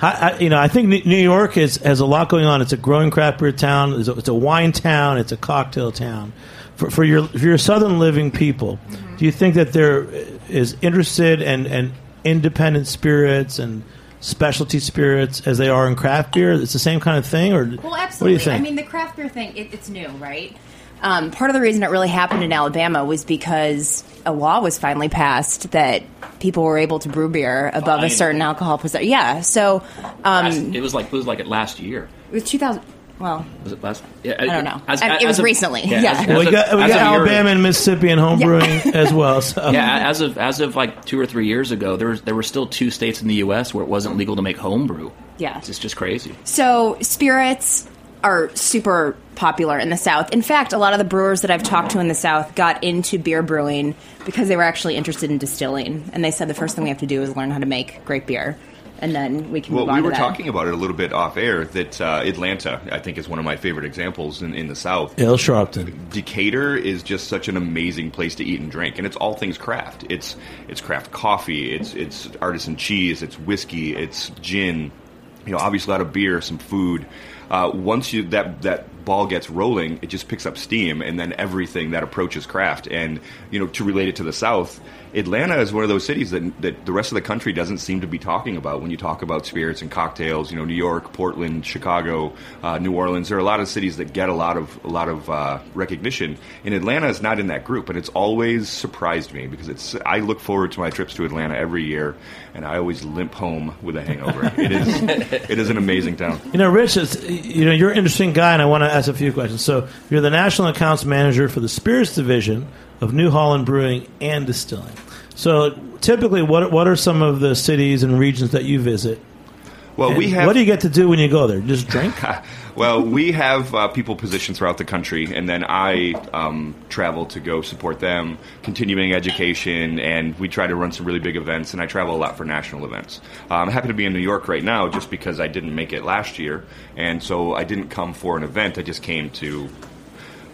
I, I, you know, I think New York is, has a lot going on. It's a growing craft beer town. It's a, it's a wine town. It's a cocktail town. For, for your for your Southern Living people, do you think that there is interested and and independent spirits and specialty spirits as they are in craft beer? It's the same kind of thing, or Well, absolutely. What do you think? I mean, the craft beer thing, it, it's new, right? Um, part of the reason it really happened in Alabama was because a law was finally passed that people were able to brew beer above a certain alcohol percent. Yeah, so um, Last- it was like it was like it last year. it was 2000. Well, Was it last? Yeah, I don't know. I- it was recently, yeah. as- Well, we got, we got of year- Alabama and Mississippi and home brewing as well. So. Yeah, as of as of like two or three years ago, there was, there were still two states in the U.S. where it wasn't legal to make homebrew. Yeah. it's just crazy. So spirits are super popular in the South. In fact, a lot of the brewers that I've talked to in the South got into beer brewing because they were actually interested in distilling, and they said the first thing we have to do is learn how to make great beer, and then we can. Well, move on we to were that. talking about it a little bit off air that uh, Atlanta, I think, is one of my favorite examples in, in the South. L. Sharpton. Decatur is just such an amazing place to eat and drink, and it's all things craft. It's it's craft coffee, it's it's artisan cheese, it's whiskey, it's gin. You know, obviously a lot of beer, some food. Uh, once you that that ball gets rolling, it just picks up steam, and then everything that approaches craft. And you know, to relate it to the South, Atlanta is one of those cities that that the rest of the country doesn't seem to be talking about when you talk about spirits and cocktails. You know, New York, Portland, Chicago, uh, New Orleans. There are a lot of cities that get a lot of a lot of uh, recognition. And Atlanta is not in that group, and it's always surprised me because it's. I look forward to my trips to Atlanta every year, and I always limp home with a hangover. it is it is an amazing town. You know, Rich, it's, you know, you're an interesting guy, and I want to ask a few questions. So, you're the national accounts manager for the spirits division of New Holland Brewing and Distilling. So, typically, what what are some of the cities and regions that you visit? Well, we have What do you get to do when you go there? Just drink? well, we have uh, people positioned throughout the country, and then I um, travel to go support them, continuing education, and we try to run some really big events. And I travel a lot for national events. Uh, I'm happy to be in New York right now, just because I didn't make it last year, and so I didn't come for an event. I just came to.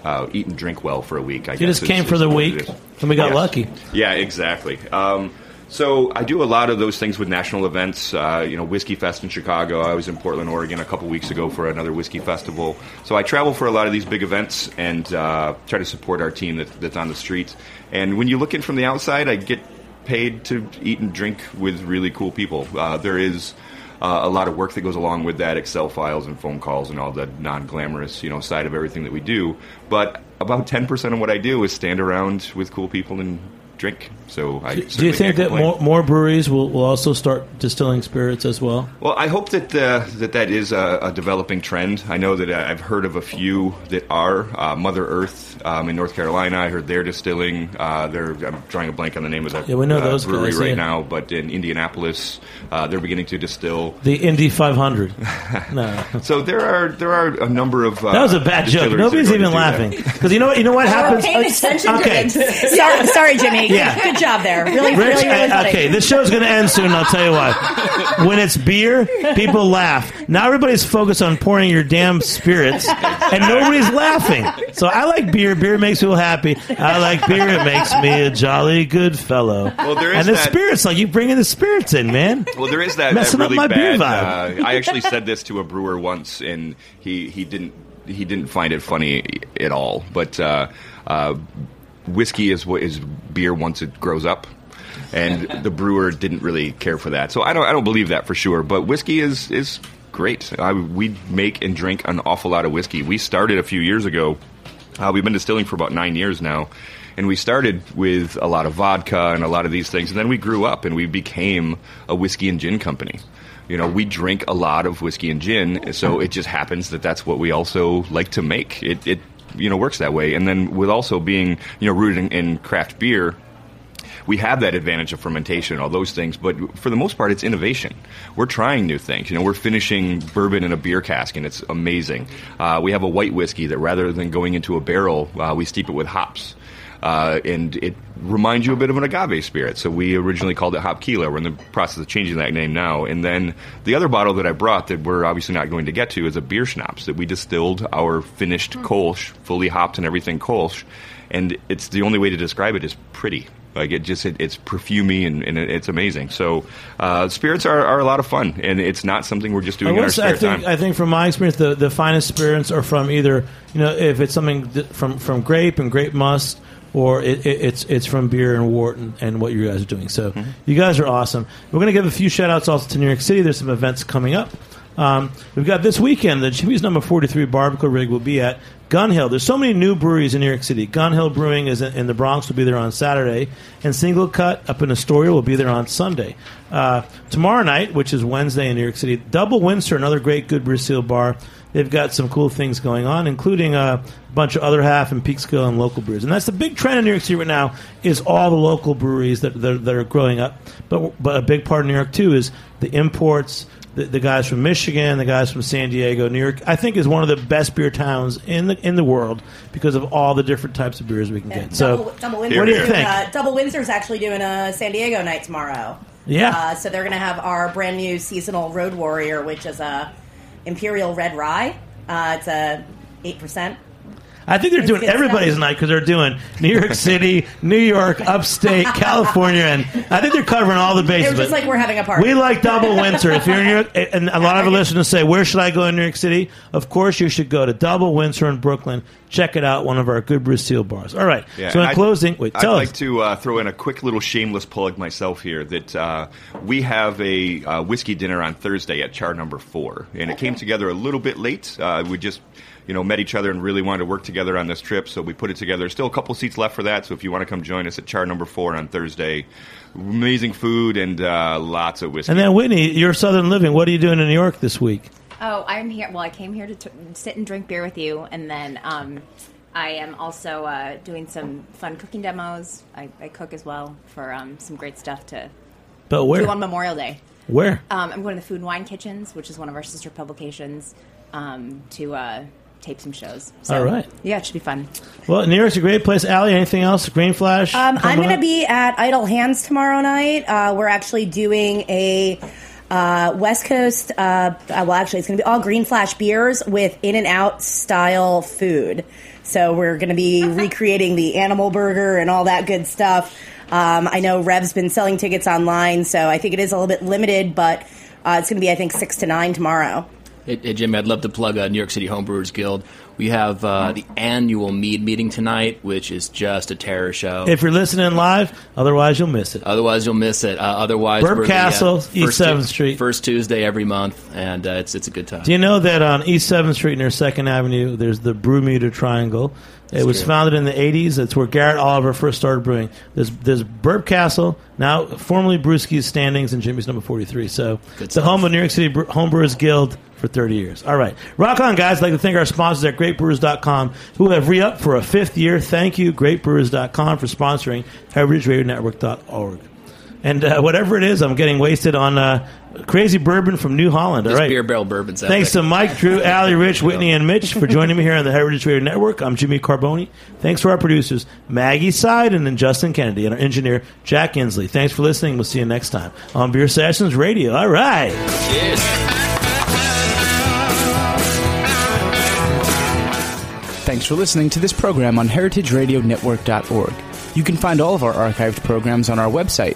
Uh, eat and drink well for a week. I You guess just came for is the week, and we got Yes. lucky. Yeah, exactly. Um, So I do a lot of those things with national events. Uh, you know, Whiskey Fest in Chicago. I was in Portland, Oregon, a couple weeks ago for another whiskey festival. So I travel for a lot of these big events and uh, try to support our team that, that's on the streets. And when you look in from the outside, I get paid to eat and drink with really cool people. Uh, there is. Uh, a lot of work that goes along with that, Excel files and phone calls and all the non-glamorous, you know, side of everything that we do. But about ten percent of what I do is stand around with cool people and drink. So I Do you think that more, more breweries will, will also start distilling spirits as well? Well, I hope that uh, that that is a, a developing trend. I know that I've heard of a few that are. Uh, Mother Earth um, in North Carolina, I heard they're distilling. Uh, they're I'm drawing a blank on the name of the Yeah, we know uh, those brewery guys, right yeah. now, but in Indianapolis, uh, they're beginning to distill. The Indy 500. no. So there are there are a number of. Uh, That was a bad joke. distilleries that are Nobody's even laughing because you know what? You know what happens? Paying attention okay. to. Sorry, sorry, Jimmy. Yeah. Good job there. Really, Rich, really, really I- funny. okay, this show's going to end soon. I'll tell you why. When it's beer, people laugh. Now everybody's focused on pouring your damn spirits, and nobody's laughing. So I like beer. Beer makes me happy. I like beer. It makes me a jolly good fellow. Well, there is and the that- spirits, like you bringing the spirits in, man. Well, there is that, that Messing up really my beer vibe. Uh, I actually said this to a brewer once, and he, he didn't he didn't find it funny at all. But uh, uh, whiskey is what is beer once it grows up, and the brewer didn't really care for that. So I don't I don't believe that for sure. But whiskey is is great. I, we make and drink an awful lot of whiskey. We started a few years ago. Uh, we've been distilling for about nine years now. And we started with a lot of vodka and a lot of these things. And then we grew up and we became a whiskey and gin company. You know, we drink a lot of whiskey and gin. So it just happens that that's what we also like to make. It, it you know, works that way. And then with also being, you know, rooted in, in craft beer, we have that advantage of fermentation, and all those things, but for the most part, it's innovation. We're trying new things. You know, we're finishing bourbon in a beer cask, and it's amazing. Uh, we have a white whiskey that rather than going into a barrel, uh, we steep it with hops. Uh, and it reminds you a bit of an agave spirit. So we originally called it Hopquila. We're in the process of changing that name now. And then the other bottle that I brought that we're obviously not going to get to is a beer schnapps that we distilled our finished Kolsch, fully hopped and everything Kolsch. And it's the only way to describe it is pretty. Like it just it, it's perfumey and, and it- it's amazing. So uh, spirits are, are a lot of fun, and it's not something we're just I, doing in our spare I think time. I think from my experience, the, the finest spirits are from either you know if it's something th- from from grape and grape must, or it, it, it's it's from beer and wort and, and what you guys are doing. So Mm-hmm. you guys are awesome. We're going to give a few shout outs also to New York City. There's some events coming up. Um, we've got this weekend the Jimmy's Number 43 Barbecue Rig will be at Gun Hill. There's so many new breweries in New York City. Gun Hill Brewing is in, in the Bronx. Will be there on Saturday, and SingleCut up in Astoria will be there on Sunday. Uh, tomorrow night, which is Wednesday in New York City, Double Windsor, another great good Brazil bar. They've got some cool things going on, including uh, a bunch of other half and Peekskill and local breweries. And that's the big trend in New York City right now is all the local breweries that, that, that are growing up. But but a big part of New York too is the imports. The, the guys from Michigan, the guys from San Diego, New York, I think is one of the best beer towns in the in the world because of all the different types of beers we can get. So, Double, Double what Windsor do you think? Uh, Double Windsor's actually doing a San Diego night tomorrow. Yeah. Uh, so they're going to have our brand new seasonal Road Warrior, which is a Imperial Red Rye. Uh, it's a eight percent. I think they're It's doing everybody's stuff. night because they're doing New York City, New York, upstate, California, and I think they're covering all the bases. It's just like we're having a party. We like Double Windsor. If you're in New York, and a lot of our listeners say, "Where should I go in New York City?" Of course, you should go to Double Windsor in Brooklyn. Check it out, one of our good Brazil bars. All right. Yeah, so in I'd- closing, wait, I'd tell like us. to uh, throw in a quick little shameless plug myself here that uh, we have a uh, whiskey dinner on Thursday at Char Number Four, and it came together a little bit late. Uh, we just you know met each other and really wanted to work together on this trip, so we put it together. Still a couple seats left for that, so if you want to come join us at Char Number Four on Thursday, amazing food and uh, lots of whiskey. And then Whitney, you're Southern Living. What are you doing in New York this week? Oh, I'm here. Well, I came here to t- sit and drink beer with you, and then um, I am also uh, doing some fun cooking demos. I, I cook as well for um, some great stuff to But where? do on Memorial Day. Where? Um, I'm going to the Food and Wine Kitchens, which is one of our sister publications, um, to uh, tape some shows. So, All right. Yeah, it should be fun. Well, New York's a great place. Ally, anything else? Green Flash? Um, I'm going to be at Idle Hands tomorrow night. Uh, we're actually doing a uh, West Coast. Uh, uh, well, actually, it's going to be all Green Flash beers with In and Out style food. So we're going to be recreating the animal burger and all that good stuff. Um, I know Rev's been selling tickets online, so I think it is a little bit limited, but uh, it's going to be, I think, 6 to 9 tomorrow. Hey, hey, Jimmy, I'd love to plug uh, New York City Homebrewers Guild. We have uh, the annual mead meeting tonight, which is just a terror show. If you're listening live, otherwise you'll miss it. Otherwise, you'll miss it. Uh, otherwise, Burp we're the, uh, Castle, first East Tu- 7th Street. first Tuesday every month, and uh, it's it's a good time. Do you know that on East 7th Street near 2nd Avenue, there's the Brewmeter Triangle? It was founded in the 80s. That's where Garrett Oliver first started brewing. There's, there's Burp Castle, now formerly Brewski's Standings, and Jimmy's number 43. So Good the stuff. home of New York City Bre- Homebrewers Guild for 30 years. All right. Rock on, guys. I'd like to thank our sponsors at greatbrewers.com who have re upped for a fifth year. Thank you, greatbrewers.com, for sponsoring heritageradionetwork.org. And uh, whatever it is, I'm getting wasted on uh, crazy bourbon from New Holland. All This right. beer barrel bourbon's Thanks there. to Mike, Dru, Ally, Rich, Whitney, and Mitch for joining me here on the Heritage Radio Network. I'm Jimmy Carbone. Thanks to our producers, Maggie Seiden and Justin Kennedy, and our engineer, Jack Inslee. Thanks for listening. We'll see you next time on Beer Sessions Radio. All right. Cheers. Thanks for listening to this program on heritageradionetwork.org. You can find all of our archived programs on our website